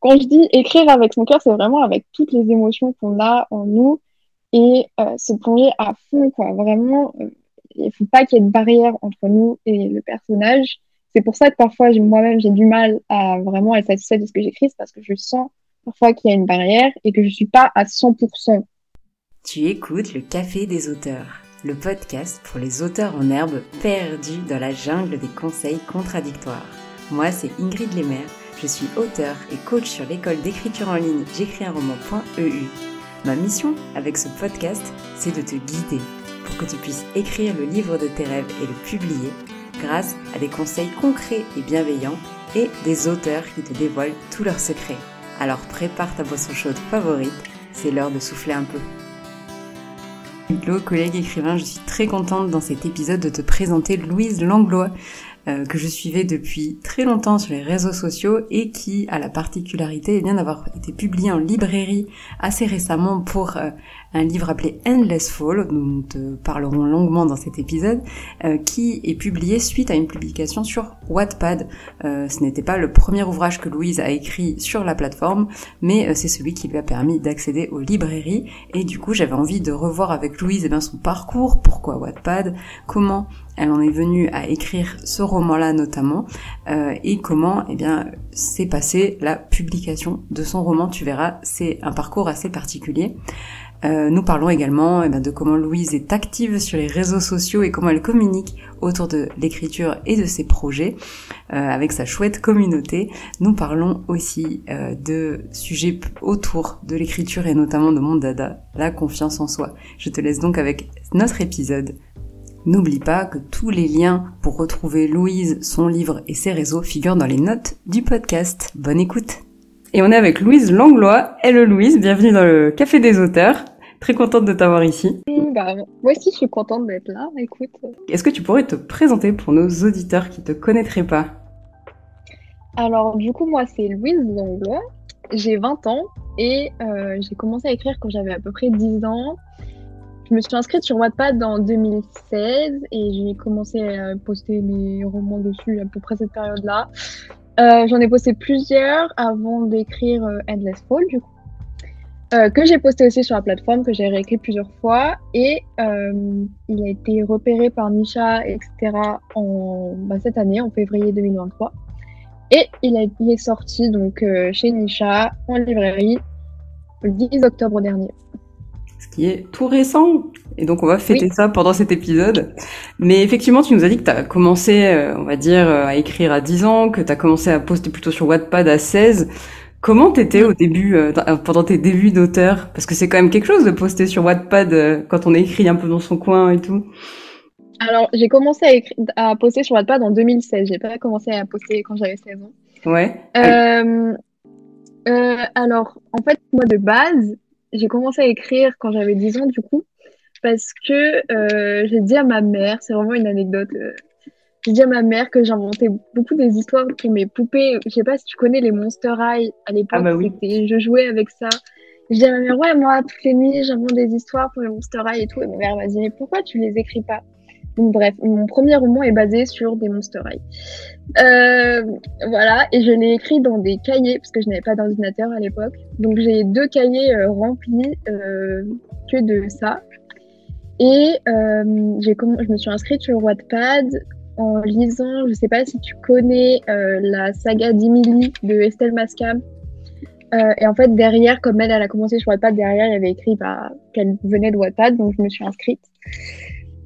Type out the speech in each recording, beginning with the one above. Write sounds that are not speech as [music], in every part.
quand je dis écrire avec son cœur, c'est vraiment avec toutes les émotions qu'on a en nous et euh, se plonger à fond. Vraiment, euh, il faut pas qu'il y ait de barrière entre nous et le personnage. C'est pour ça que parfois, moi-même, j'ai du mal à vraiment être satisfaite de ce que j'écris, parce que je sens parfois qu'il y a une barrière et que je ne suis pas à 100%. Tu écoutes le Café des auteurs, le podcast pour les auteurs en herbe perdus dans la jungle des conseils contradictoires. Moi, c'est Ingrid Lemaire, je suis auteur et coach sur l'école d'écriture en ligne j'écris un roman.eu. Ma mission avec ce podcast, c'est de te guider pour que tu puisses écrire le livre de tes rêves et le publier grâce à des conseils concrets et bienveillants et des auteurs qui te dévoilent tous leurs secrets. Alors prépare ta boisson chaude favorite, c'est l'heure de souffler un peu. Hello collègue écrivain, je suis très contente dans cet épisode de te présenter Louise Langlois. Euh, que je suivais depuis très longtemps sur les réseaux sociaux et qui a la particularité eh d'avoir été publié en librairie assez récemment pour euh, un livre appelé Endless Fall, dont nous te parlerons longuement dans cet épisode, euh, qui est publié suite à une publication sur Wattpad. ce n'était pas le premier ouvrage que Louise a écrit sur la plateforme, mais c'est celui qui lui a permis d'accéder aux librairies. Et du coup, j'avais envie de revoir avec Louise eh bien, son parcours, pourquoi Wattpad, comment elle en est venue à écrire ce roman-là notamment, euh, et comment eh bien s'est passée la publication de son roman? Tu verras, c'est un parcours assez particulier. Euh, nous parlons également eh de comment Louise est active sur les réseaux sociaux et comment elle communique autour de l'écriture et de ses projets euh, avec sa chouette communauté. Nous parlons aussi de sujets autour de l'écriture et notamment de mon dada, la confiance en soi. Je te laisse donc avec notre épisode N'oublie pas que tous les liens pour retrouver Louise, son livre et ses réseaux figurent dans les notes du podcast. Bonne écoute Et on est avec Louise Langlois. Hello Louise, bienvenue dans le Café des auteurs. Très contente de t'avoir ici. Bah, moi aussi je suis contente d'être là, écoute. Est-ce que tu pourrais te présenter pour nos auditeurs qui te connaîtraient pas? Alors du coup moi c'est Louise Langlois, j'ai 20 ans et euh, j'ai commencé à écrire quand j'avais à peu près 10 ans. Je me suis inscrite sur Wattpad en 2016 et j'ai commencé à poster mes romans dessus à peu près cette période-là. Euh, J'en ai posté plusieurs avant d'écrire euh, Endless Fall, du coup. Euh, que j'ai posté aussi sur la plateforme, que j'ai réécrit plusieurs fois. Et il a été repéré par Nisha, etc. En, bah, cette année, en février 2023. Et il, il est sorti donc chez Nisha en librairie le 10 octobre dernier ce qui est tout récent. Et donc on va fêter ça pendant cet épisode. Mais effectivement, tu nous as dit que tu as commencé, euh, on va dire, euh, à écrire à 10 ans, que tu as commencé à poster plutôt sur Wattpad à 16. Comment t'étais au début, euh, pendant tes débuts d'auteur? Parce que c'est quand même quelque chose de poster sur Wattpad quand on écrit un peu dans son coin et tout. Alors, j'ai commencé à, écrire, à poster sur Wattpad en 2016. J'ai pas commencé à poster quand j'avais 16 ans. Ouais. alors, en fait, moi de base, j'ai commencé à écrire quand j'avais 10 ans, du coup, parce que euh, j'ai dit à ma mère, c'est vraiment une anecdote, euh, j'ai dit à ma mère que j'inventais beaucoup des histoires pour mes poupées. Je sais pas si tu connais les Monster High à l'époque, ah bah oui. je jouais avec ça. J'ai dit à ma mère, ouais, moi, toutes les nuits, j'invente des histoires pour les Monster High et tout. Et ma mère m'a dit, pourquoi tu les écris pas? Donc, bref, mon premier roman est basé sur des Monster High. Euh, voilà, et je l'ai écrit dans des cahiers, parce que je n'avais pas d'ordinateur à l'époque. Donc j'ai deux cahiers remplis que de ça. Et j'ai je me suis inscrite sur Wattpad en lisant, je sais pas si tu connais la saga d'Emily de Estelle Mascam. et en fait, derrière, comme elle, elle a commencé sur Wattpad, derrière, il y avait écrit bah, qu'elle venait de Wattpad, donc je me suis inscrite.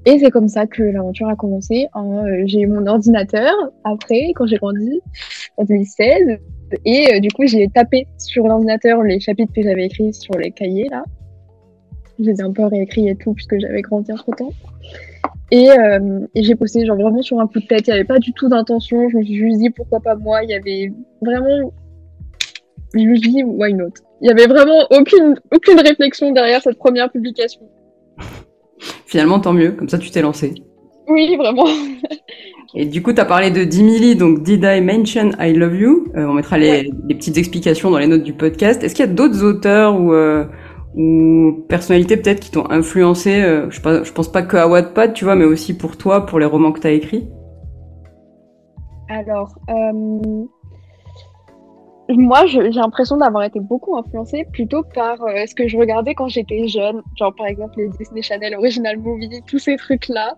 Et c'est comme ça que l'aventure a commencé. Euh, j'ai eu mon ordinateur après, quand j'ai grandi, en 2016. Et euh, du coup, j'ai tapé sur l'ordinateur les chapitres que j'avais écrits sur les cahiers, là. Je les ai un peu réécrits et tout, puisque j'avais grandi entre temps. Et, euh, et j'ai posté genre vraiment sur un coup de tête. Il n'y avait pas du tout d'intention. Je me suis juste dit pourquoi pas moi? Il y avait vraiment. Je me suis dit why not? Il n'y avait vraiment aucune, aucune réflexion derrière cette première publication. [laughs] Finalement, tant mieux, comme ça tu t'es lancé. Oui, vraiment. [laughs] Et du coup, tu as parlé de Dimili, donc Did I Mention I Love You? Euh, On mettra les, petites explications dans les notes du podcast. Est-ce qu'il y a d'autres auteurs ou, euh, ou personnalités peut-être qui t'ont influencé euh, je, pense pas que à Wattpad, tu vois, mais aussi pour toi, pour les romans que tu as écrits Alors, moi, j'ai l'impression d'avoir été beaucoup influencée plutôt par euh, ce que je regardais quand j'étais jeune, genre par exemple les Disney Channel Original Movie, tous ces trucs-là.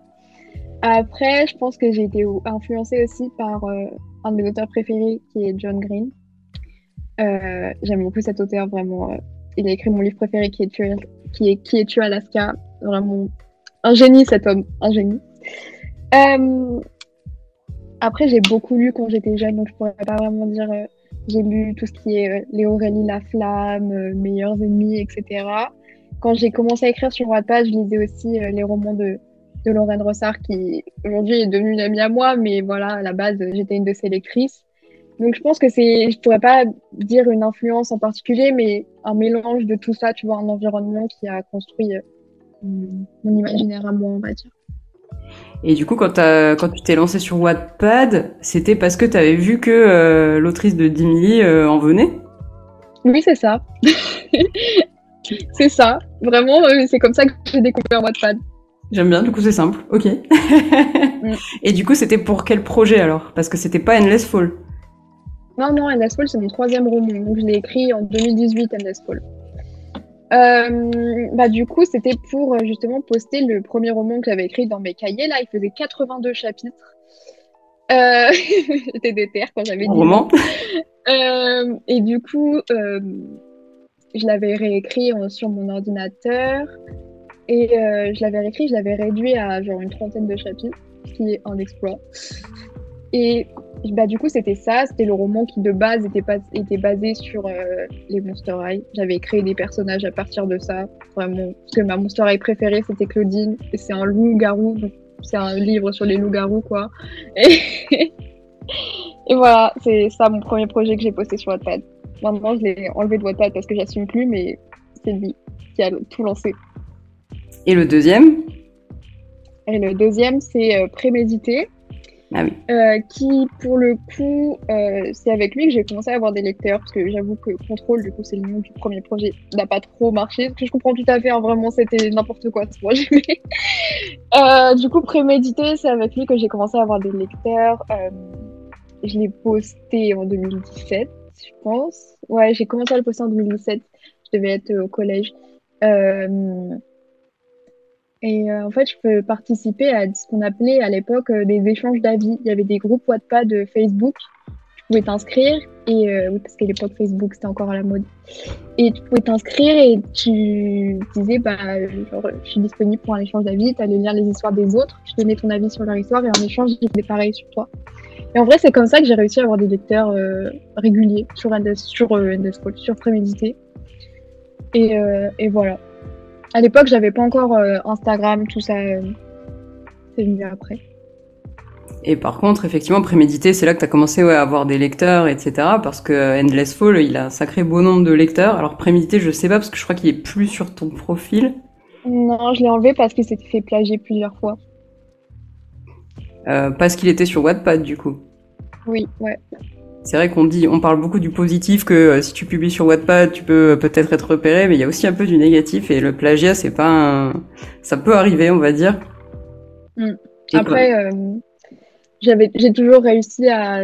Après, je pense que j'ai été influencée aussi par euh, un de mes auteurs préférés qui est John Green. Euh, J'aime beaucoup cet auteur, vraiment. Il a écrit mon livre préféré qui est Tué, qui est, qui est Tué Alaska. Vraiment un génie cet homme, un génie. Euh, après, j'ai beaucoup lu quand j'étais jeune, donc je pourrais pas vraiment dire. Euh, j'ai lu tout ce qui est euh, Aurélie La Flamme, euh, Meilleurs Ennemis, etc. Quand j'ai commencé à écrire sur Wattpad, je lisais aussi les romans de, de Lorraine Rossard, qui aujourd'hui est devenue une amie à moi, mais voilà, à la base, j'étais une de ses lectrices. Donc je pense que c'est, je pourrais pas dire une influence en particulier, mais un mélange de tout ça, tu vois, un environnement qui a construit mon imaginaire à moi, on va dire. Et du coup, quand, quand tu t'es lancé sur Wattpad, c'était parce que tu avais vu que euh, l'autrice de Dimili euh, en venait? Oui, c'est ça. [laughs] c'est ça. Vraiment, euh, c'est comme ça que j'ai découvert Wattpad. J'aime bien, du coup c'est simple, ok. [laughs] Mm. Et du coup c'était pour quel projet alors? Parce que c'était pas Endless Fall. Non, non, Endless Fall c'est mon troisième roman, donc je l'ai écrit en 2018, Endless Fall. Euh, bah, du coup, c'était pour euh, justement poster le premier roman que j'avais écrit dans mes cahiers. Là, il faisait 82 chapitres. Euh... [laughs] J'étais déter quand j'avais dit. Roman. [laughs] Euh, et du coup, je l'avais réécrit sur mon ordinateur. Et je l'avais réécrit, je l'avais réduit à genre une trentaine de chapitres, ce qui est un exploit. Et bah, du coup, c'était ça. C'était le roman qui, de base, était, pas, était basé sur euh, les Monster High. J'avais créé des personnages à partir de ça. Vraiment. Parce que ma Monster High préférée, c'était Claudine. Et c'est un loup-garou. C'est un livre sur les loups-garous, quoi. [laughs] Et... et voilà, c'est ça mon premier projet que j'ai posté sur Wattpad. Maintenant, je l'ai enlevé de Wattpad parce que j'assume plus, mais c'est lui qui a tout lancé. Et le deuxième? Et le deuxième, c'est euh, Prémédité. Ah euh, qui, pour le coup, euh, c'est avec lui que j'ai commencé à avoir des lecteurs, parce que j'avoue que Contrôle, du coup, c'est le nom du premier projet, n'a pas trop marché, que je comprends tout à fait, hein, vraiment, c'était n'importe quoi ce projet. [laughs] euh, du coup, Prémédité, c'est avec lui que j'ai commencé à avoir des lecteurs. Euh, je l'ai posté en 2017, je pense. Ouais, j'ai commencé à le poster en 2017, je devais être au collège. Euh, et euh, en fait, je peux participer à ce qu'on appelait à l'époque euh, des échanges d'avis. Il y avait des groupes Wattpad de Facebook. Tu pouvais t'inscrire et euh, oui, parce qu'à l'époque Facebook c'était encore à la mode. Et tu pouvais t'inscrire et tu disais bah je suis disponible pour un échange d'avis. Tu allais lire les histoires des autres. Tu donnais ton avis sur leur histoire et en échange ils faisaient pareil sur toi. Et en vrai, c'est comme ça que j'ai réussi à avoir des lecteurs réguliers sur sur sur Prémédité. Et voilà. À l'époque, j'avais pas encore euh, Instagram, tout ça. Euh, c'est venu après. Et par contre, effectivement, prémédité, c'est là que tu as commencé à avoir des lecteurs, etc. Parce que euh, Endless Fall, il a un sacré beau nombre de lecteurs. Alors prémédité, je sais pas, parce que je crois qu'il est plus sur ton profil. Non, je l'ai enlevé parce qu'il s'était fait plagier plusieurs fois. parce qu'il était sur Wattpad, du coup. Oui, ouais. C'est vrai qu'on dit, on parle beaucoup du positif que euh, si tu publies sur Wattpad, tu peux euh, peut-être être repéré, mais il y a aussi un peu du négatif et le plagiat, c'est pas un... ça peut arriver, on va dire. Mm. Après, euh, j'avais, j'ai toujours réussi à,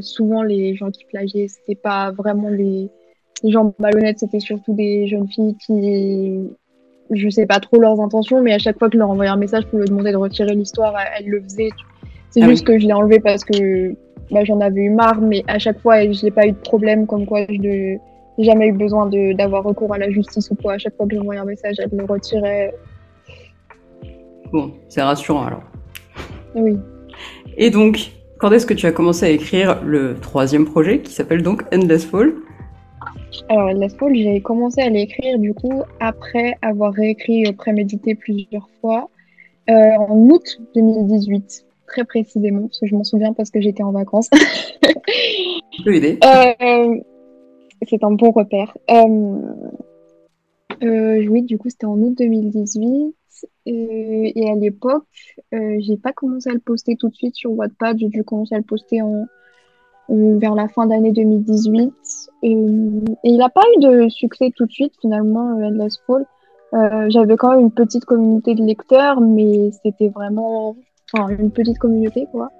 souvent les gens qui plagiaient, c'était pas vraiment les, gens malhonnêtes, c'était surtout des jeunes filles qui, je sais pas trop leurs intentions, mais à chaque fois que je leur envoyais un message pour leur demander de retirer l'histoire, elles le faisaient. C'est ah juste que je l'ai enlevé parce que bah, j'en avais eu marre, mais à chaque fois, je n'ai pas eu de problème, comme quoi je n'ai jamais eu besoin d'avoir recours à la justice ou quoi. À chaque fois que j'envoyais un message, elle me retirait. Bon, c'est rassurant alors. Oui. Et donc, quand est-ce que tu as commencé à écrire le troisième projet qui s'appelle donc Endless Fall? Alors, Endless Fall, j'ai commencé à l'écrire du coup après avoir réécrit euh, Prémédité plusieurs fois euh, en août 2018 très précisément, parce que je m'en souviens parce que j'étais en vacances. [laughs] euh, c'est un bon repère. Euh, euh, oui, du coup, c'était en août 2018. et à l'époque, j'ai pas commencé à le poster tout de suite sur Wattpad. J'ai dû commencer à le poster en, vers la fin d'année 2018. Et, il n'a pas eu de succès tout de suite, finalement, Endless Fall. J'avais quand même une petite communauté de lecteurs, mais c'était vraiment enfin, une petite communauté, quoi.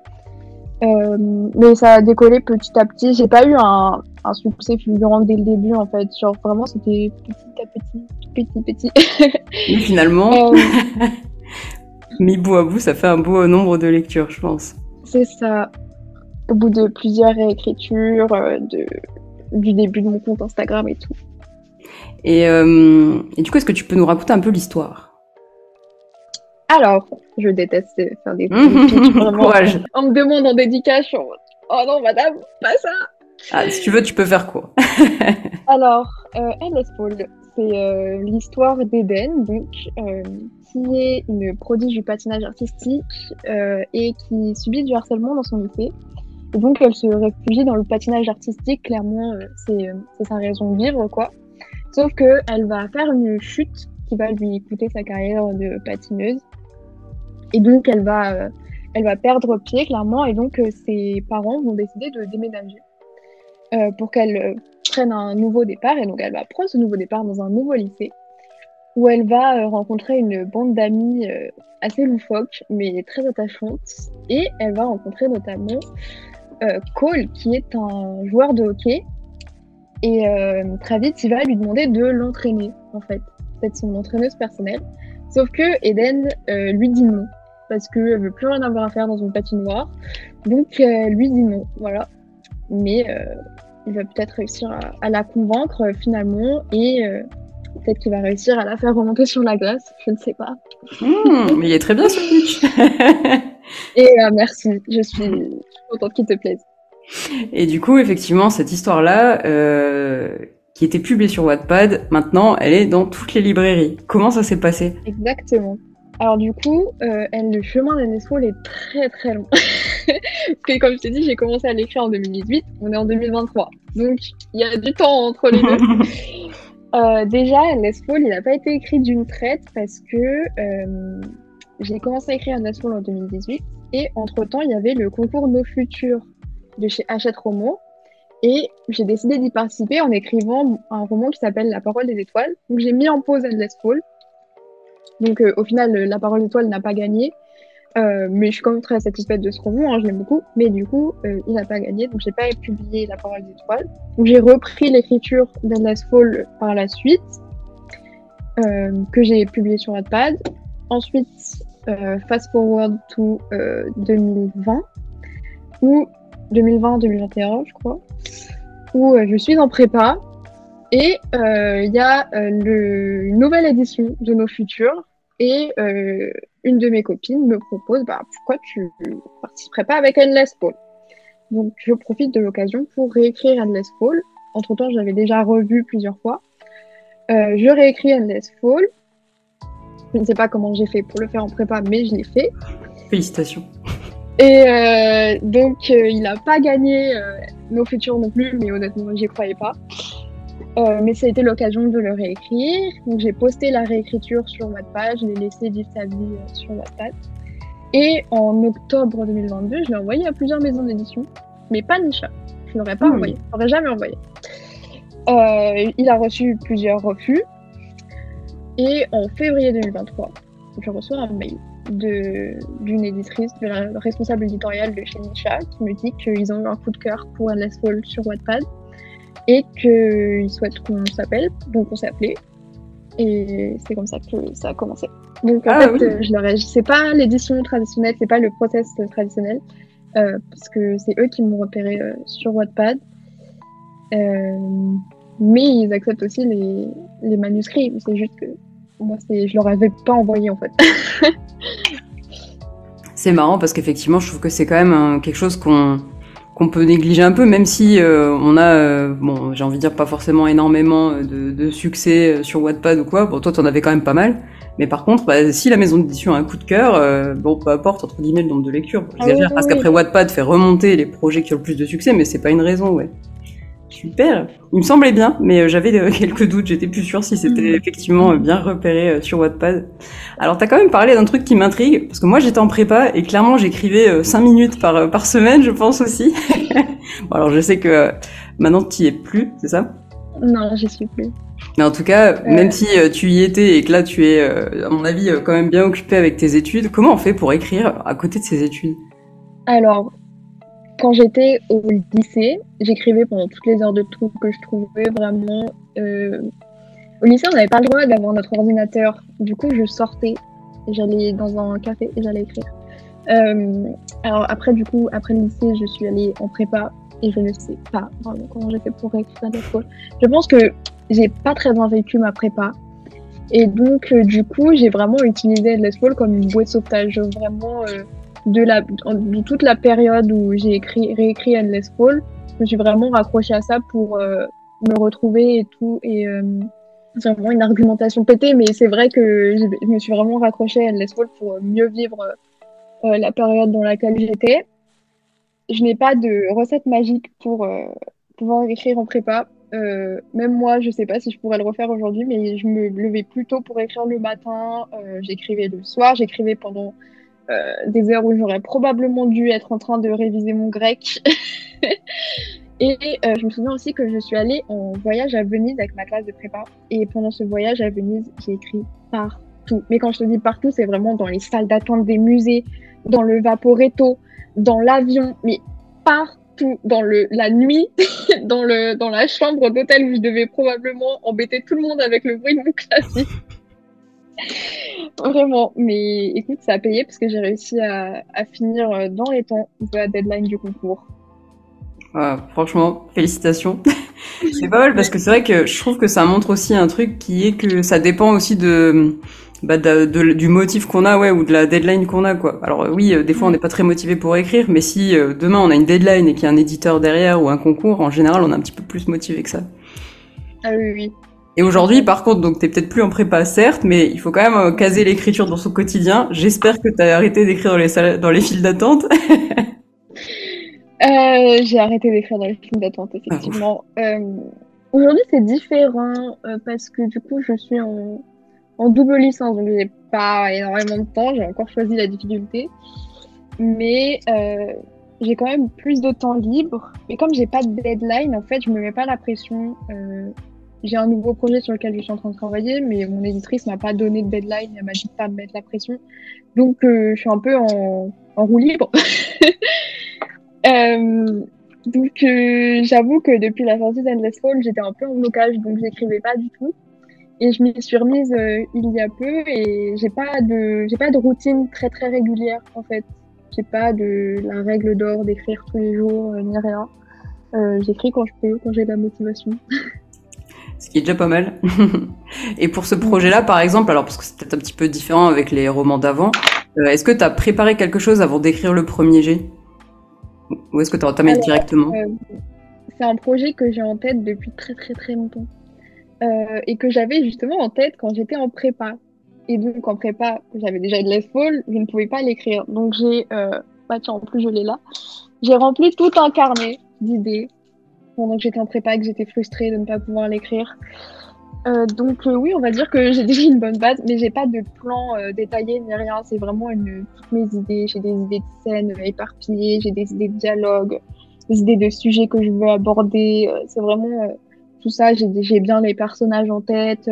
mais ça a décollé petit à petit. J'ai pas eu un, un succès fulgurant dès le début en fait. Genre vraiment c'était petit à petit, petit, petit. [laughs] [laughs] Mais finalement, mis bout à bout, ça fait un beau nombre de lectures, je pense. C'est ça. Au bout de plusieurs réécritures, de, du début de mon compte Instagram et tout. Et, euh, et du coup, est-ce que tu peux nous raconter un peu l'histoire? Alors, je déteste faire des [laughs] Courage. [laughs] On me demande en dédication. Oh non, madame, pas ça ah, Si tu veux, tu peux faire quoi? [laughs] Alors, euh, Endless Fall, c'est euh, l'histoire d'Eden, donc, euh, qui est une prodige du patinage artistique euh, et qui subit du harcèlement dans son lycée. Et donc, elle se réfugie dans le patinage artistique. Clairement, c'est sa raison de vivre, quoi. Sauf que elle va faire une chute qui va lui coûter sa carrière de patineuse. Et donc, elle va, euh, elle va perdre pied, clairement. Et donc, ses parents vont décider de déménager pour qu'elle prenne un nouveau départ. Et donc, elle va prendre ce nouveau départ dans un nouveau lycée où elle va rencontrer une bande d'amis assez loufoques, mais très attachantes. Et elle va rencontrer notamment euh, Cole, qui est un joueur de hockey. Et euh, très vite, il va lui demander de l'entraîner, en fait. C'est son entraîneuse personnelle. Sauf que Eden euh, lui dit non, parce qu'elle veut plus rien avoir à faire dans une patinoire. Donc, lui dit non, voilà. Mais il va peut-être réussir à, la convaincre finalement, et peut-être qu'il va réussir à la faire remonter sur la glace, je ne sais pas. Mmh, mais il est très bien ce pitch [laughs] Et merci, je suis, contente qu'il te plaise. Et du coup, effectivement, cette histoire-là, euh, qui était publiée sur Wattpad, maintenant, elle est dans toutes les librairies. Comment ça s'est passé? Exactement. Alors du coup, euh, le chemin d'Aneswall est très très long. [laughs] Parce que comme je t'ai dit, j'ai commencé à l'écrire en 2018, on est en 2023. Donc il y a du temps entre les deux. [laughs] euh, déjà, Fall, il n'a pas été écrit d'une traite parce que euh, j'ai commencé à écrire Fall en 2018 et entre-temps, il y avait le concours Nos Futurs de chez Hachette Romo. Et j'ai décidé d'y participer en écrivant un roman qui s'appelle La parole des étoiles. Donc j'ai mis en pause Endless Fall. Donc euh, au final, La parole des étoiles n'a pas gagné. Euh, mais je suis quand même très satisfaite de ce roman, hein, je l'aime beaucoup. Mais du coup, euh, il n'a pas gagné, donc j'ai pas publié La parole. Donc j'ai repris l'écriture d'Endless Fall par la suite, que j'ai publié sur Wattpad. Ensuite, fast forward to 2020 euh, ou 2020-2021, je crois, où je suis en prépa et il y a le, une nouvelle édition de Nos Futurs et une de mes copines me propose bah, pourquoi tu participerais pas avec Endless Fall. Donc je profite de l'occasion pour réécrire Endless Fall. Entre temps, j'avais déjà revu plusieurs fois. je réécris Endless Fall je ne sais pas comment j'ai fait pour le faire en prépa, mais je l'ai fait. Félicitations. Et euh, donc, euh, il n'a pas gagné euh, nos futurs non plus, mais honnêtement, j'y croyais pas. Mais ça a été l'occasion de le réécrire. Donc, j'ai posté la réécriture sur Wattpad, je l'ai laissé vivre sa vie sur Wattpad. Et en octobre 2022, je l'ai envoyé à plusieurs maisons d'édition, mais pas Nisha. Je l'aurais pas hmm. envoyé, je l'aurais jamais envoyé. il a reçu plusieurs refus, et en février 2023, je reçois un mail d'une éditrice, de la responsable éditoriale de chez Nisha, qui me dit qu'ils ont eu un coup de cœur pour Endless Fall sur Wattpad et qu'ils souhaitent qu'on s'appelle. Donc on s'est appelé. Et c'est comme ça que ça a commencé. Donc en ah fait, je leur ai, c'est pas l'édition traditionnelle, c'est pas le process traditionnel, euh, parce que c'est eux qui m'ont repéré euh, sur Wattpad. Euh, mais ils acceptent aussi les, les manuscrits. C'est juste que moi, je leur avais pas envoyé en fait. [laughs] c'est marrant parce qu'effectivement, je trouve que c'est quand même euh, quelque chose qu'on qu'on peut négliger un peu, même si euh, on a, euh, bon, j'ai envie de dire pas forcément énormément de, de succès sur Wattpad ou quoi. Bon, toi, t'en avais quand même pas mal. Mais par contre, bah, si la maison d'édition a un coup de cœur, bon, peu importe entre guillemets le nombre de lectures. Ah parce qu'après Wattpad fait remonter les projets qui ont le plus de succès, mais c'est pas une raison, ouais. Super. Il me semblait bien, mais euh, j'avais euh, [laughs] quelques doutes. J'étais plus sûre si c'était mhm. effectivement euh, bien repéré sur Wattpad. Alors, t'as quand même parlé d'un truc qui m'intrigue, parce que moi j'étais en prépa et clairement j'écrivais 5 minutes par, par semaine, je pense aussi. [laughs] bon, alors je sais que maintenant tu y es plus, c'est ça? Non, j'y suis plus. Mais en tout cas, même si tu y étais et que là tu es, à mon avis, quand même bien occupé avec tes études, comment on fait pour écrire à côté de ces études? Alors, quand j'étais au lycée, j'écrivais pendant toutes les heures de trou que je trouvais vraiment. Euh, Au lycée, on n'avait pas le droit d'avoir notre ordinateur. Du coup, je sortais, j'allais dans un café et j'allais écrire. Euh, alors après, du coup, après le lycée, je suis allée en prépa et je ne sais pas vraiment comment j'ai fait pour écrire à l'école. Je pense que j'ai pas très bien vécu ma prépa. Et donc, euh, du coup, j'ai vraiment utilisé Endless Fall comme une bouée de sauvetage. Vraiment, de, toute la période où j'ai écrit, réécrit Endless Fall, je me suis vraiment raccrochée à ça pour euh, me retrouver et tout. Et euh, c'est vraiment une argumentation pétée, mais c'est vrai que je, me suis vraiment raccrochée à Endless Fall pour mieux vivre euh, la période dans laquelle j'étais. Je n'ai pas de recette magique pour pouvoir écrire en prépa. Même moi, je sais pas si je pourrais le refaire aujourd'hui, mais je me levais plus tôt pour écrire le matin. J'écrivais le soir, j'écrivais pendant des heures où j'aurais probablement dû être en train de réviser mon grec. [laughs] Et euh, je me souviens aussi que je suis allée en voyage à Venise avec ma classe de prépa. Et pendant ce voyage à Venise, j'ai écrit partout. Mais quand je te dis partout, c'est vraiment dans les salles d'attente des musées, dans le Vaporetto, dans l'avion, mais partout. Dans le, la nuit, [laughs] dans, le, dans la chambre d'hôtel où je devais probablement embêter tout le monde avec le bruit de mon clavier. [laughs] Vraiment, mais écoute, ça a payé parce que j'ai réussi à, à finir euh, dans les temps de la deadline du concours. Ouais, franchement, félicitations. [laughs] c'est pas mal parce que c'est vrai que je trouve que ça montre aussi un truc qui est que ça dépend aussi de, bah, de, de- du motif qu'on a, ouais, ou de la deadline qu'on a, quoi. Alors euh, oui, euh, des fois on n'est pas très motivé pour écrire, mais si euh, demain on a une deadline et qu'il y a un éditeur derrière ou un concours, en général on est un petit peu plus motivé que ça. Ah oui, oui. Et aujourd'hui, par contre, donc t'es peut-être plus en prépa, certes, mais il faut quand même euh, caser l'écriture dans son quotidien. J'espère que t'as arrêté d'écrire dans les salles, dans les files d'attente. [laughs] Euh, j'ai arrêté d'écrire dans les films d'attente, effectivement. Euh, Aujourd'hui, c'est différent euh, parce que du coup, je suis en, en double licence, donc j'ai pas énormément de temps. J'ai encore choisi la difficulté, mais j'ai quand même plus de temps libre. Mais comme j'ai pas de deadline, en fait, je me mets pas la pression. J'ai un nouveau projet sur lequel je suis en train de travailler, mais mon éditrice m'a pas donné de deadline, elle m'a dit pas me mettre la pression. Donc, euh, je suis un peu en, en roue libre. [laughs] Euh, donc, euh, j'avoue que depuis la sortie d'Endless Fall, j'étais un peu en blocage, donc j'écrivais pas du tout. Et je m'y suis remise euh, il y a peu et j'ai pas de j'ai pas de routine très très régulière en fait. J'ai pas de la règle d'or d'écrire tous les jours euh, ni rien. Euh, J'écris quand je peux, quand j'ai de la motivation. [laughs] Ce qui est déjà pas mal. [laughs] Et pour ce projet-là, par exemple, alors parce que c'est peut-être un petit peu différent avec les romans d'avant, euh, est-ce que tu as préparé quelque chose avant d'écrire le premier jet? Ou est-ce que tu entamé Alors, directement? Euh, c'est un projet que j'ai en tête depuis très très très longtemps Euh, et que j'avais justement en tête quand j'étais en prépa. Et donc en prépa, j'avais déjà de Fall, je ne pouvais pas l'écrire. Donc j'ai, euh... bah tiens, en plus je l'ai là, j'ai rempli tout un carnet d'idées pendant que j'étais en prépa que j'étais frustrée de ne pas pouvoir l'écrire. Euh, donc euh, oui, on va dire que [laughs] j'ai déjà une bonne base, mais j'ai pas de plan euh, détaillé ni rien. C'est vraiment une, toutes mes idées. J'ai des idées de scènes éparpillées, j'ai des idées de dialogue, des idées de sujets que je veux aborder. C'est vraiment tout ça. J'ai bien les personnages en tête.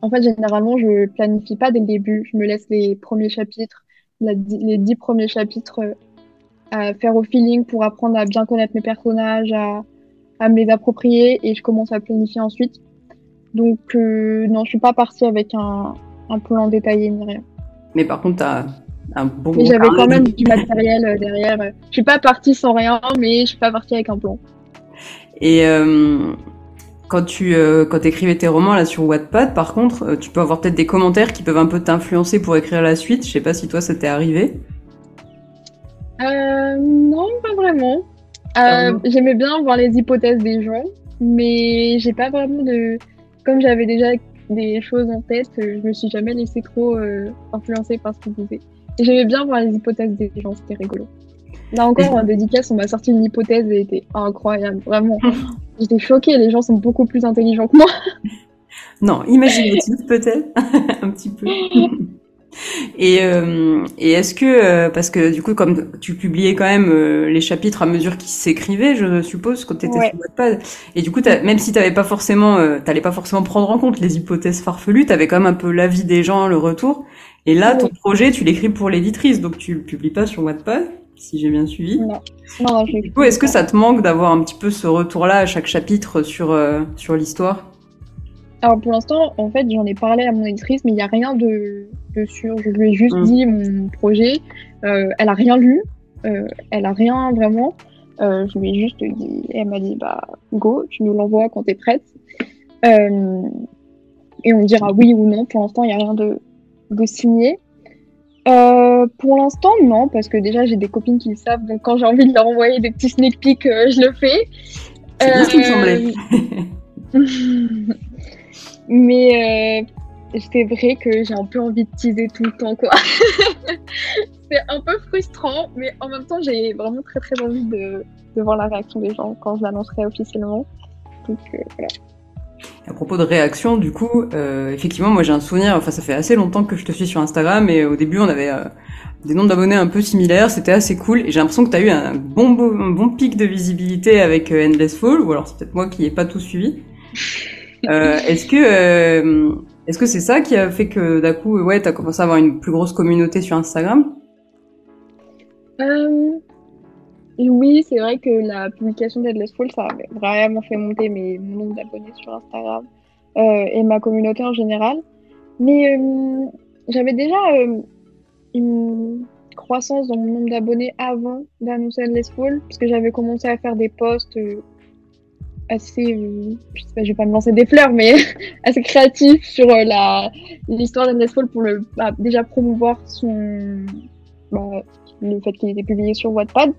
En fait, généralement, je planifie pas dès le début. Je me laisse les premiers chapitres, les dix premiers chapitres à faire au feeling pour apprendre à bien connaître mes personnages, à, à me les approprier et je commence à planifier ensuite. Donc, euh, non, je suis pas partie avec un, un plan détaillé ni rien. Mais par contre, tu as un bon Mais j'avais quand même du matériel euh, derrière. Je suis pas partie sans rien, mais je suis pas partie avec un plan. Et euh, quand tu euh, quand écrivais tes romans là sur Wattpad, par contre, tu peux avoir peut-être des commentaires qui peuvent un peu t'influencer pour écrire la suite. Je sais pas si toi ça t'est arrivé. Euh, non, pas vraiment. Euh, bon J'aimais bien voir les hypothèses des gens, mais j'ai pas vraiment de. Comme j'avais déjà des choses en tête, euh, je me suis jamais laissée trop euh, influencer par ce qu'ils disaient. J'aimais bien voir les hypothèses des gens, c'était rigolo. Là encore, en dédicace, on m'a sorti une hypothèse et elle était incroyable, vraiment. [laughs] J'étais choquée, les gens sont beaucoup plus intelligents que moi. Non, imaginatif peut-être [laughs] un petit peu. [laughs] Et, euh, et est-ce que euh, parce que du coup comme tu publiais quand même euh, les chapitres à mesure qu'ils s'écrivaient, je suppose quand t'étais Ouais. sur Wattpad, et du coup même si t'avais pas forcément, euh, t'allais pas forcément prendre en compte les hypothèses farfelues, t'avais quand même un peu l'avis des gens, le retour. Et là, ton projet, tu l'écris pour l'éditrice, donc tu le publies pas sur Wattpad. si j'ai bien suivi. Non. non, du coup, est-ce que ça te manque d'avoir un petit peu ce retour-là à chaque chapitre sur, sur l'histoire? Alors pour l'instant, en fait, j'en ai parlé à mon éditrice, mais il n'y a rien de, de, sûr. Je lui ai juste mm. dit mon projet. Euh, elle a rien lu, euh, elle a rien vraiment. Euh, je lui ai juste dit, elle m'a dit, bah go, tu nous l'envoies quand tu es prête. Et on dira oui ou non. Pour l'instant, il n'y a rien de, de signé. Pour l'instant, non, parce que déjà j'ai des copines qui le savent, donc quand j'ai envie de leur envoyer des petits sneak peeks, je le fais. C'est bien ce qui me semblait. [laughs] [laughs] Mais euh, c'est vrai que j'ai un peu envie de teaser tout le temps, quoi. [laughs] c'est un peu frustrant, mais en même temps, j'ai vraiment très très envie de, de, voir la réaction des gens quand je l'annoncerai officiellement. Donc euh, voilà. À propos de réaction, du coup, euh, effectivement, moi j'ai un souvenir, enfin ça fait assez longtemps que je te suis sur Instagram et au début on avait euh, des nombres d'abonnés un peu similaires, c'était assez cool et j'ai l'impression que tu as eu un bon, un bon pic de visibilité avec Endless Fall, ou alors c'est peut-être moi qui n'ai pas tout suivi. Euh, est-ce que euh, est-ce que c'est ça qui a fait que d'un coup, ouais, t'as commencé à avoir une plus grosse communauté sur Instagram? Euh, Oui, c'est vrai que la publication d'Headless Fall, ça a vraiment fait monter mes, mon nombre d'abonnés sur Instagram et ma communauté en général. Mais j'avais déjà une croissance dans mon nombre d'abonnés avant d'annoncer Headless Fall, parce que j'avais commencé à faire des posts assez, euh, je sais pas, je vais pas me lancer des fleurs, mais [laughs] assez créatif sur euh, la l'histoire d'Endless Fall pour le bah, déjà promouvoir son bah, le fait qu'il était publié sur Wattpad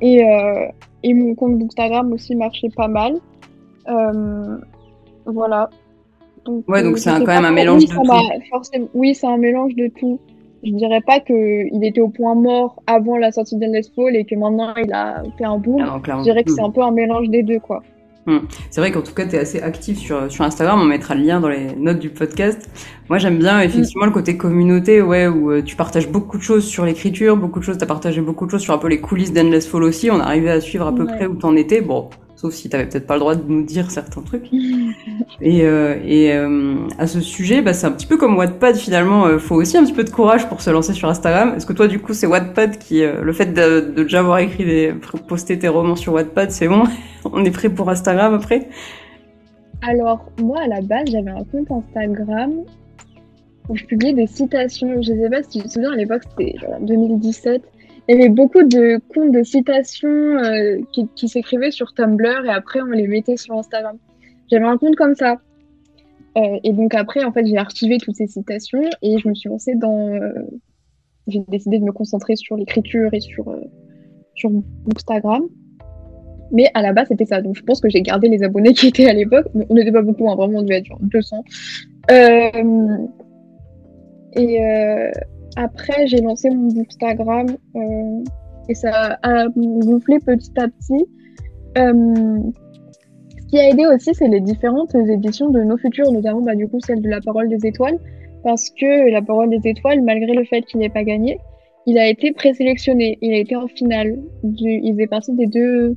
et euh, et mon compte Instagram aussi marchait pas mal. voilà. Donc, ouais, donc c'est quand même un mélange de tout. Oui, c'est un mélange de tout je dirais pas qu'il était au point mort avant la sortie d'Endless Fall et que maintenant il a fait un boom. Ah je dirais que c'est hmm. un peu un mélange des deux, quoi. Hmm. C'est vrai qu'en tout cas, tu es assez actif sur, sur Instagram. On mettra le lien dans les notes du podcast. Moi, j'aime bien effectivement le côté communauté, ouais, où euh, tu partages beaucoup de choses sur l'écriture, beaucoup de choses. Tu as partagé beaucoup de choses sur un peu les coulisses d'Endless Fall aussi. On arrivait à suivre à peu près où t'en étais. Bon, sauf si t'avais peut-être pas le droit de nous dire certains trucs. et euh, euh, à ce sujet, bah, c'est un petit peu comme Wattpad finalement. Euh, faut aussi un petit peu de courage pour se lancer sur Instagram. Est-ce que toi, du coup, c'est Wattpad qui, le fait de, déjà avoir écrit des, poster tes romans sur Wattpad, c'est bon? [laughs] On est prêt pour Instagram après? Alors moi, à la base, j'avais un compte Instagram où je publiais des citations. Je sais pas si tu te souviens, à l'époque, c'était en 2017 il y avait beaucoup de comptes de citations euh, qui, s'écrivaient sur Tumblr et après on les mettait sur Instagram. J'avais un compte comme ça. Euh, et donc après, en fait, j'ai archivé toutes ces citations et je me suis lancée dans. Euh, j'ai décidé de me concentrer sur l'écriture et sur, sur Instagram. Mais à la base, c'était ça. Donc je pense que j'ai gardé les abonnés qui étaient à l'époque. On n'était pas beaucoup, hein, vraiment, on devait être genre 200. et après, j'ai lancé mon Instagram euh, et ça a gonflé petit à petit. Euh, ce qui a aidé aussi, c'est les différentes éditions de nos futurs, notamment bah, du coup celle de La Parole des Étoiles, parce que La Parole des Étoiles, malgré le fait qu'il n'ait pas gagné, il a été présélectionné, il a été en finale. Du, il faisait partie des deux.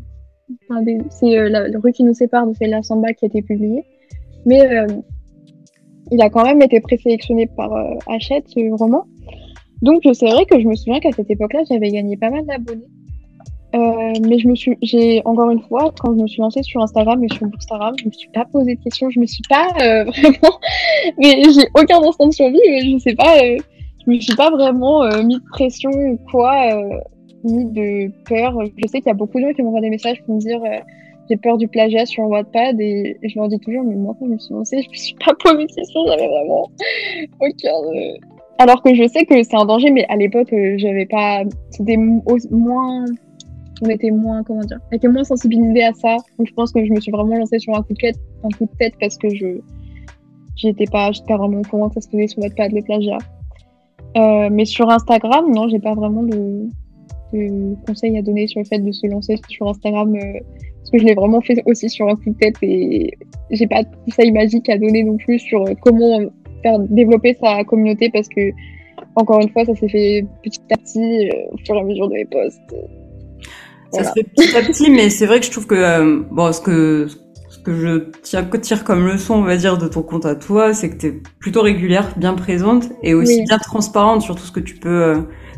C'est euh, la, rue qui nous sépare de celle la Samba qui a été publiée. Mais euh, il a quand même été présélectionné par Hachette, ce roman. Donc c'est vrai que je me souviens qu'à cette époque-là, j'avais gagné pas mal d'abonnés. Euh, mais je me suis, j'ai encore une fois, quand je me suis lancée sur Instagram et sur Instagram, je me suis pas posé de questions, je me suis pas euh, [laughs] vraiment, mais j'ai aucun instant de survie, mais je sais pas, euh, je me suis pas vraiment euh, mis de pression ou quoi, euh, ni de peur. Je sais qu'il y a beaucoup de gens qui m'envoient des messages pour me dire j'ai peur du plagiat sur Wattpad et, je leur dis toujours, mais moi quand je me suis lancée, je me suis pas posé de questions, j'avais vraiment aucun alors que je sais que c'est un danger, mais à l'époque, euh, j'avais pas. C'était moins. On était moins, comment dire, on était moins sensibilisé à ça. Donc je pense que je me suis vraiment lancée sur un coup de tête, un coup de tête parce que je j'étais pas, pas vraiment comment ça se faisait sur Wattpad les plagiats. Euh, mais sur Instagram, non, j'ai pas vraiment de, de, conseils à donner sur le fait de se lancer sur Instagram euh, parce que je l'ai vraiment fait aussi sur un coup de tête et j'ai pas de conseils magiques à donner non plus sur comment faire développer sa communauté parce que, encore une fois, ça s'est fait petit à petit euh, au fur et à mesure de mes posts. Ça se fait petit à petit, mais c'est vrai que je trouve que, euh, bon, ce que, que je tire comme leçon, on va dire, de ton compte à toi, c'est que tu es plutôt régulière, bien présente et aussi bien transparente sur tout ce que tu peux euh,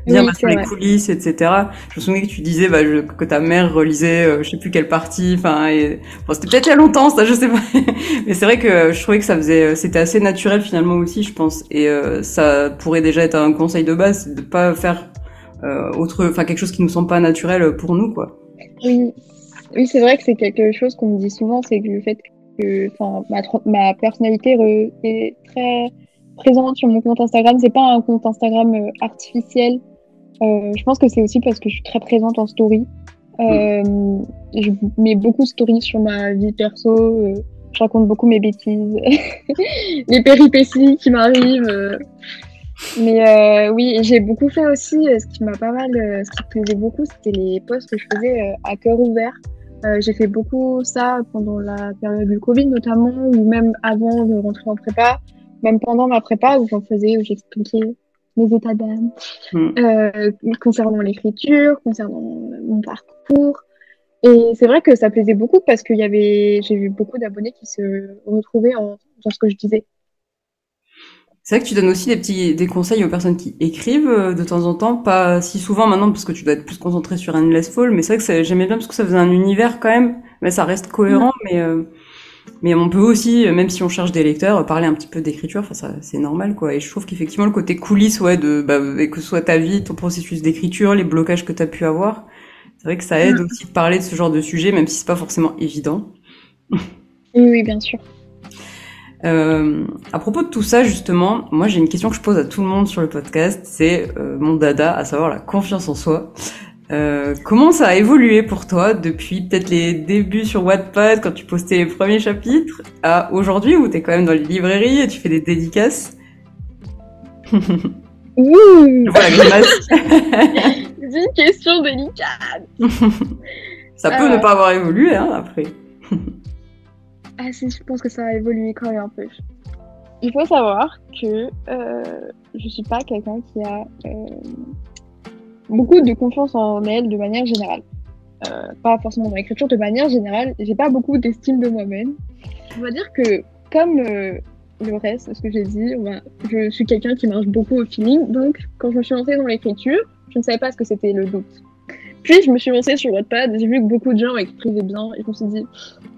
dire bah, sur les coulisses, etc. Je me souviens que tu disais bah, que ta mère relisait, euh, je sais plus quelle partie, enfin, bon, c'était peut-être il y a longtemps, ça, je sais pas. [laughs] Mais c'est vrai que je trouvais que ça faisait, c'était assez naturel finalement aussi, je pense. Et euh, ça pourrait déjà être un conseil de base, c'est de pas faire autre, enfin quelque chose qui nous semble pas naturel pour nous, quoi. Oui, oui, c'est vrai que c'est quelque chose qu'on me dit souvent, c'est que le fait que ma, ma personnalité est très présente sur mon compte Instagram, c'est pas un compte Instagram euh, artificiel. Euh, je pense que c'est aussi parce que je suis très présente en story. Euh, je mets beaucoup de stories sur ma vie perso. je raconte beaucoup mes bêtises, [laughs] les péripéties qui m'arrivent. Mais oui, j'ai beaucoup fait aussi, ce qui m'a pas mal, ce qui me plaisait beaucoup, c'était les posts que je faisais à cœur ouvert. Euh, j'ai fait beaucoup ça pendant la période du Covid notamment, ou même avant de rentrer en prépa, même pendant ma prépa où j'en faisais, où j'expliquais mes états d'âme hmm. euh, concernant l'écriture, concernant mon parcours. Et c'est vrai que ça plaisait beaucoup parce qu'il y avait, j'ai vu beaucoup d'abonnés qui se retrouvaient en, dans ce que je disais. C'est vrai que tu donnes aussi des petits des conseils aux personnes qui écrivent euh, de temps en temps, pas si souvent maintenant parce que tu dois être plus concentré sur Endless Fall, mais c'est vrai que j'aimais bien parce que ça faisait un univers quand même, mais ça reste cohérent, mais euh, mais on peut aussi, même si on cherche des lecteurs, parler un petit peu d'écriture, enfin ça c'est normal quoi. Et je trouve qu'effectivement le côté coulisses, ouais, de bah, que ce soit ta vie, ton processus d'écriture, les blocages que tu as pu avoir, c'est vrai que ça aide aussi de parler de ce genre de sujet, même si c'est pas forcément évident. Oui, oui, bien sûr. Euh, à propos de tout ça, justement, moi j'ai une question que je pose à tout le monde sur le podcast, c'est euh, mon dada, à savoir la confiance en soi. Euh, comment ça a évolué pour toi depuis peut-être les débuts sur Wattpad, quand tu postais les premiers chapitres, à aujourd'hui où tu es quand même dans les librairies et tu fais des dédicaces? [laughs] Ouh voilà, [laughs] une question délicate. ça peut ne pas avoir évolué, hein, après. Ah si, je pense que ça a évolué quand même un peu. Il faut savoir que euh, je suis pas quelqu'un qui a euh, beaucoup de confiance en elle de manière générale. Euh, pas forcément dans l'écriture, de manière générale, j'ai pas beaucoup d'estime de moi-même. On va dire que comme euh, le reste, ce que j'ai dit, je suis quelqu'un qui marche beaucoup au feeling. Donc, quand je me suis lancée dans l'écriture, je ne savais pas ce que c'était le doute. Puis je me suis lancée sur Wattpad, j'ai vu que beaucoup de gens écrivaient bien et je me suis dit,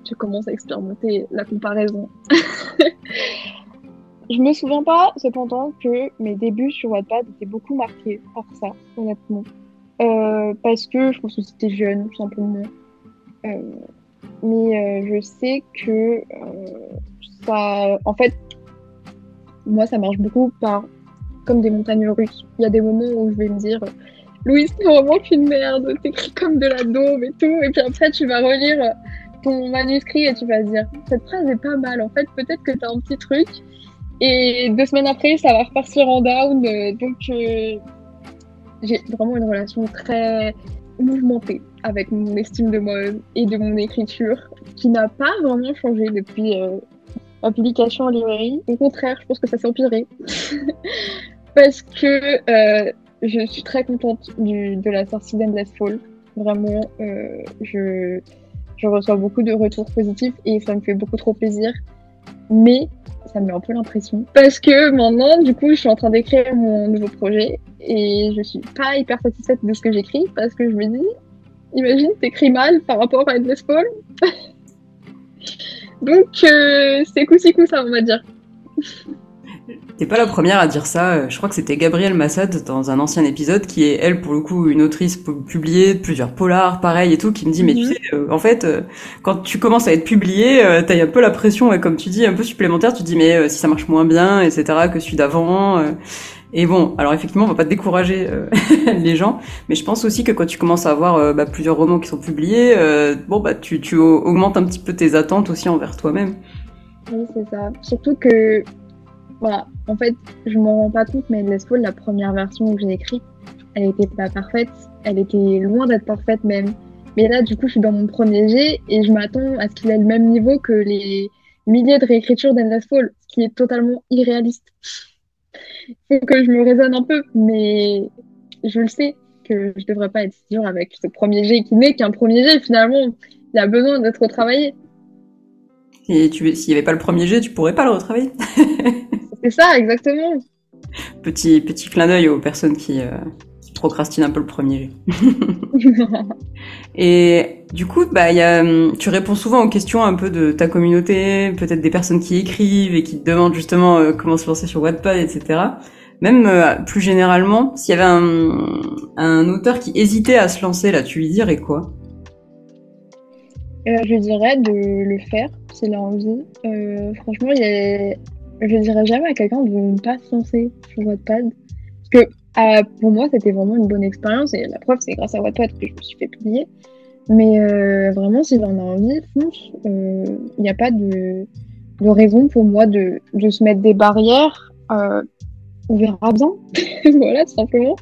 je commence à expérimenter la comparaison. [laughs] je me souviens pas cependant que mes débuts sur Wattpad étaient beaucoup marqués par ça, honnêtement. Euh, parce que je pense que c'était jeune, tout simplement. Euh, mais euh, je sais que ça. En fait, moi, ça marche beaucoup par comme des montagnes russes. Il y a des moments où je vais me dire Louise, t'es vraiment qu'une merde, t'écris comme de la daube et tout. Et puis après, tu vas relire ton manuscrit et tu vas dire, cette phrase est pas mal. En fait, peut-être que t'as un petit truc. Et deux semaines après, ça va repartir en down. Donc, euh, j'ai vraiment une relation très mouvementée avec mon estime de moi et de mon écriture, qui n'a pas vraiment changé depuis euh, ma publication en librairie. Au contraire, je pense que ça s'est empiré. [laughs] Parce que euh, je suis très contente de la sortie d'Endless Fall. Vraiment, euh, je, je reçois beaucoup de retours positifs et ça me fait beaucoup trop plaisir. Mais ça me met un peu l'impression. Parce que maintenant, du coup, je suis en train d'écrire mon nouveau projet et je suis pas hyper satisfaite de ce que j'écris parce que je me dis, imagine, t'écris mal par rapport à Endless [laughs] Fall. Donc, euh, c'est coup-ci coup ça, on va dire. [laughs] T'es pas la première à dire ça. Je crois que c'était Gabrielle Massad dans un ancien épisode qui est elle pour le coup une autrice publiée plusieurs polars, pareil et tout, qui me dit mais tu mhm. sais, euh, en fait, euh, quand tu commences à être publié, euh, t'as un peu la pression, ouais, comme tu dis, un peu supplémentaire. Tu te dis mais si ça marche moins bien, etc. que celui d'avant. et bon, alors effectivement, on va pas décourager [laughs] les gens, mais je pense aussi que quand tu commences à avoir bah, plusieurs romans qui sont publiés, bon bah tu, tu augmentes un petit peu tes attentes aussi envers toi-même. Oui, c'est ça. Surtout que voilà, en fait, je m'en rends pas compte, mais Endless Fall, la première version que j'ai écrite, elle était pas parfaite. Elle était loin d'être parfaite même. Mais là, du coup, je suis dans mon premier jet et je m'attends à ce qu'il ait le même niveau que les milliers de réécritures d'Endless Fall, ce qui est totalement irréaliste. Faut que je me raisonne un peu, mais je le sais que je devrais pas être si dur avec ce premier jet qui n'est qu'un premier jet. Finalement, il a besoin d'être retravaillé. Et s'il n'y avait pas le premier jet, tu pourrais pas le retravailler. [laughs] c'est ça, exactement. Petit, petit clin d'œil aux personnes qui, euh, qui, procrastinent un peu le premier. [laughs] Et du coup, bah, y a, tu réponds souvent aux questions un peu de ta communauté, peut-être des personnes qui écrivent et qui te demandent justement euh, comment se lancer sur Wattpad, etc. Même euh, plus généralement, s'il y avait un, un auteur qui hésitait à se lancer, là, tu lui dirais quoi? Je dirais de le faire s'il a envie. Franchement, il est... je dirais jamais à quelqu'un de ne pas se lancer sur Wattpad. Parce que euh, pour moi, c'était vraiment une bonne expérience. Et la preuve, c'est grâce à Wattpad que je me suis fait publier. Mais euh, vraiment, s'il en a envie, fonce. Euh, il n'y a pas de... de, raison pour moi de, de se mettre des barrières. Euh, on verra bien. [laughs] voilà, tout simplement.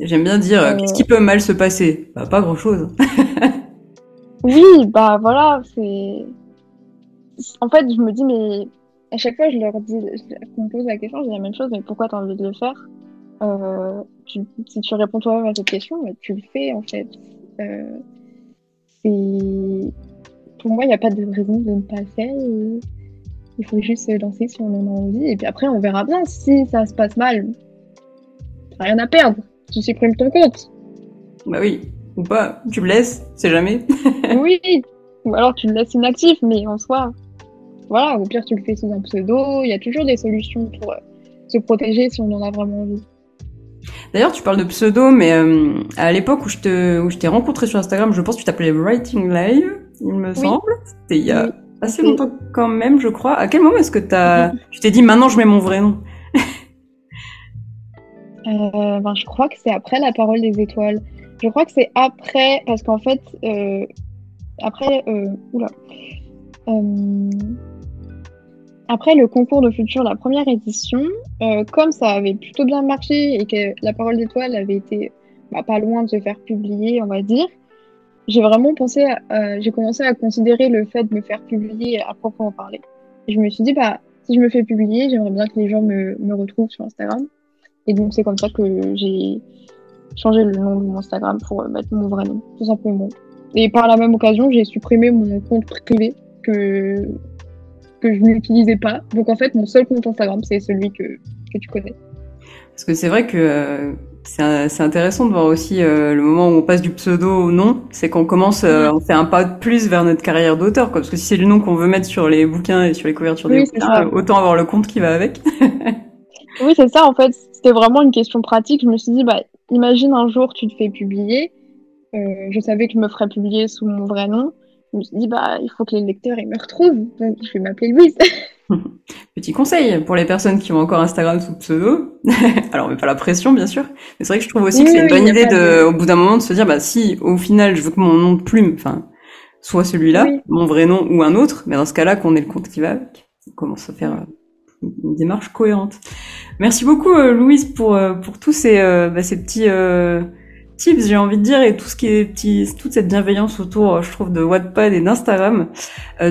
J'aime bien dire, qu'est-ce qui peut mal se passer? Bah, Pas grand-chose. [laughs] Oui, bah voilà, c'est. En fait, je me dis, mais à chaque fois, je leur dis, je me pose la question, je dis la même chose, mais pourquoi tu as envie de le faire? Euh, tu, Si tu réponds toi-même à cette question, bah, tu le fais en fait. Euh, c'est. Pour moi, il n'y a pas de raison de ne pas le faire. Il faut juste se lancer si on en a envie. Et puis après, on verra bien. Si ça se passe mal, rien à perdre. Tu supprimes ton compte. Bah oui ou pas. Tu le laisses, c'est jamais. [laughs] oui, ou alors tu le laisses inactif, mais en soi, voilà, au pire tu le fais sous un pseudo. Il y a toujours des solutions pour euh, se protéger si on en a vraiment envie. D'ailleurs, tu parles de pseudo, mais euh, à l'époque où je te, où je t'ai rencontré sur Instagram, je pense que tu t'appelais Writing Live, il me semble. C'était il y a assez longtemps quand même, je crois. À quel moment est-ce que t'as, tu t'es dit maintenant je mets mon vrai nom? [laughs] Euh, ben, je crois que c'est après la parole des étoiles. Je crois que c'est après, parce qu'en fait, euh, après, oula, après le concours de futur, la première édition, euh, comme ça avait plutôt bien marché et que la parole d'étoile avait été bah, pas loin de se faire publier, on va dire, j'ai vraiment pensé, j'ai commencé à considérer le fait de me faire publier à proprement parler. Je me suis dit, bah, si je me fais publier, j'aimerais bien que les gens me, me retrouvent sur Instagram. Et donc, c'est comme ça que j'ai changer le nom de mon Instagram pour euh, mettre mon vrai nom, tout simplement. Et par la même occasion, j'ai supprimé mon compte privé que, que je n'utilisais pas. Donc en fait, mon seul compte Instagram, c'est celui que, que tu connais. Parce que c'est vrai que euh, c'est intéressant de voir aussi euh, le moment où on passe du pseudo au nom, c'est qu'on commence, on fait un pas de plus vers notre carrière d'auteur. Parce que si c'est le nom qu'on veut mettre sur les bouquins et sur les couvertures des bouquins, autant avoir le compte qui va avec. [laughs] oui, c'est ça en fait. C'était vraiment une question pratique. Je me suis dit, bah, imagine un jour tu te fais publier. Euh, je savais que je me ferais publier sous mon vrai nom. Je me suis dit, bah, il faut que les lecteurs ils me retrouvent. Donc, je vais m'appeler Louise. [laughs] Petit conseil pour les personnes qui ont encore Instagram sous pseudo. [laughs] Alors, on met pas la pression, bien sûr. Mais c'est vrai que je trouve aussi que c'est une bonne idée de, au bout d'un moment, de se dire, bah, si, au final, je veux que mon nom de plume, enfin, soit celui-là, mon vrai nom ou un autre, mais dans ce cas-là, qu'on ait le compte qui va avec. On commence à faire euh, une démarche cohérente. Merci beaucoup euh, Louise pour euh, pour tous ces euh, bah, ces petits tips, j'ai envie de dire, et tout ce qui est petit, toute cette bienveillance autour, je trouve, de Wattpad et d'Instagram.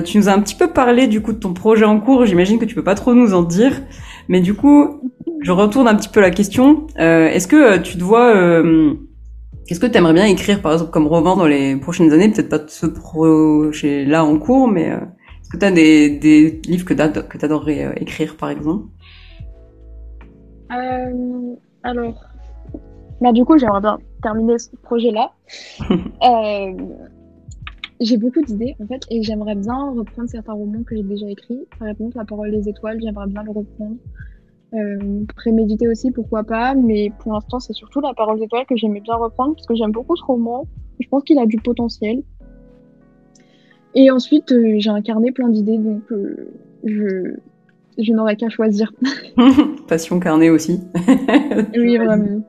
tu nous as un petit peu parlé du coup de ton projet en cours. J'imagine que tu peux pas trop nous en dire, mais du coup, je retourne un petit peu la question. Est-ce que tu te vois Qu'est-ce que tu aimerais bien écrire, par exemple, comme roman dans les prochaines années? Peut-être pas ce projet-là en cours, mais est-ce que tu as des, des livres que tu adorerais écrire, par exemple? Euh, alors, bah, du coup, j'aimerais bien terminer ce projet-là. [laughs] euh, j'ai beaucoup d'idées, en fait, et j'aimerais bien reprendre certains romans que j'ai déjà écrits. Par exemple, La parole des étoiles, j'aimerais bien le reprendre. Euh, préméditer aussi, pourquoi pas, mais pour l'instant, c'est surtout La parole des étoiles que j'aimais bien reprendre, parce que j'aime beaucoup ce roman. Je pense qu'il a du potentiel. Et ensuite, euh, j'ai incarné plein d'idées, donc euh, je, je n'aurais qu'à choisir. [laughs] Passion carnet aussi. oui, vraiment.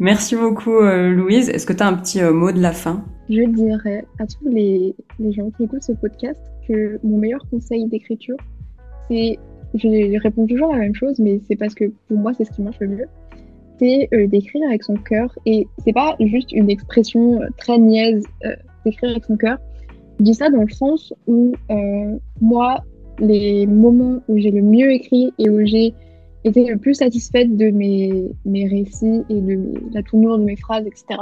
Merci beaucoup, euh, Louise. Est-ce que tu as un petit euh, mot de la fin? Je dirais à tous les, gens qui écoutent ce podcast que mon meilleur conseil d'écriture, c'est. Je réponds toujours la même chose, mais c'est parce que pour moi, c'est ce qui marche le mieux. C'est euh, d'écrire avec son cœur. Et c'est pas juste une expression très niaise d'écrire avec son cœur. Je dis ça dans le sens où moi, les moments où j'ai le mieux écrit et où j'ai été le plus satisfaite de mes, récits et de la tournure de mes phrases, etc.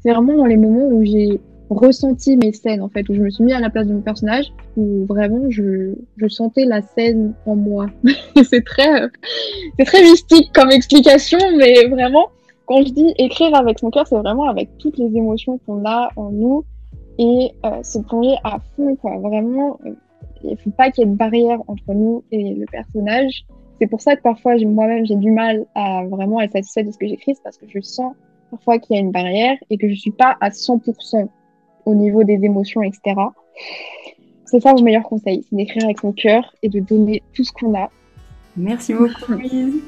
C'est vraiment dans les moments où j'ai ressenti mes scènes en fait, où je me suis mis à la place de mon personnage, où vraiment je, sentais la scène en moi. [laughs] c'est très, mystique comme explication, mais vraiment, quand je dis écrire avec son cœur, c'est vraiment avec toutes les émotions qu'on a en nous et euh, se plonger à fond. Vraiment, euh, il faut pas qu'il y ait de barrière entre nous et le personnage. C'est pour ça que parfois, moi-même, j'ai du mal à vraiment être satisfaite de ce que j'écris, parce que je sens parfois qu'il y a une barrière et que je suis pas à 100% au niveau des émotions, etc. C'est ça mon meilleur conseil, c'est d'écrire avec son cœur et de donner tout ce qu'on a. Merci beaucoup, Louise.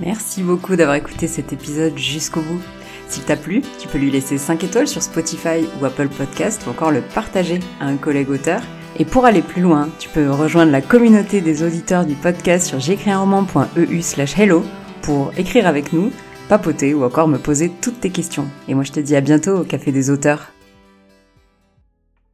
Merci beaucoup d'avoir écouté cet épisode jusqu'au bout. S'il t'a plu, tu peux lui laisser 5 étoiles sur Spotify ou Apple Podcast ou encore le partager à un collègue auteur. Et pour aller plus loin, tu peux rejoindre la communauté des auditeurs du podcast sur j'écrisunroman.eu slash hello pour écrire avec nous, papoter ou encore me poser toutes tes questions. Et moi je te dis à bientôt au Café des auteurs.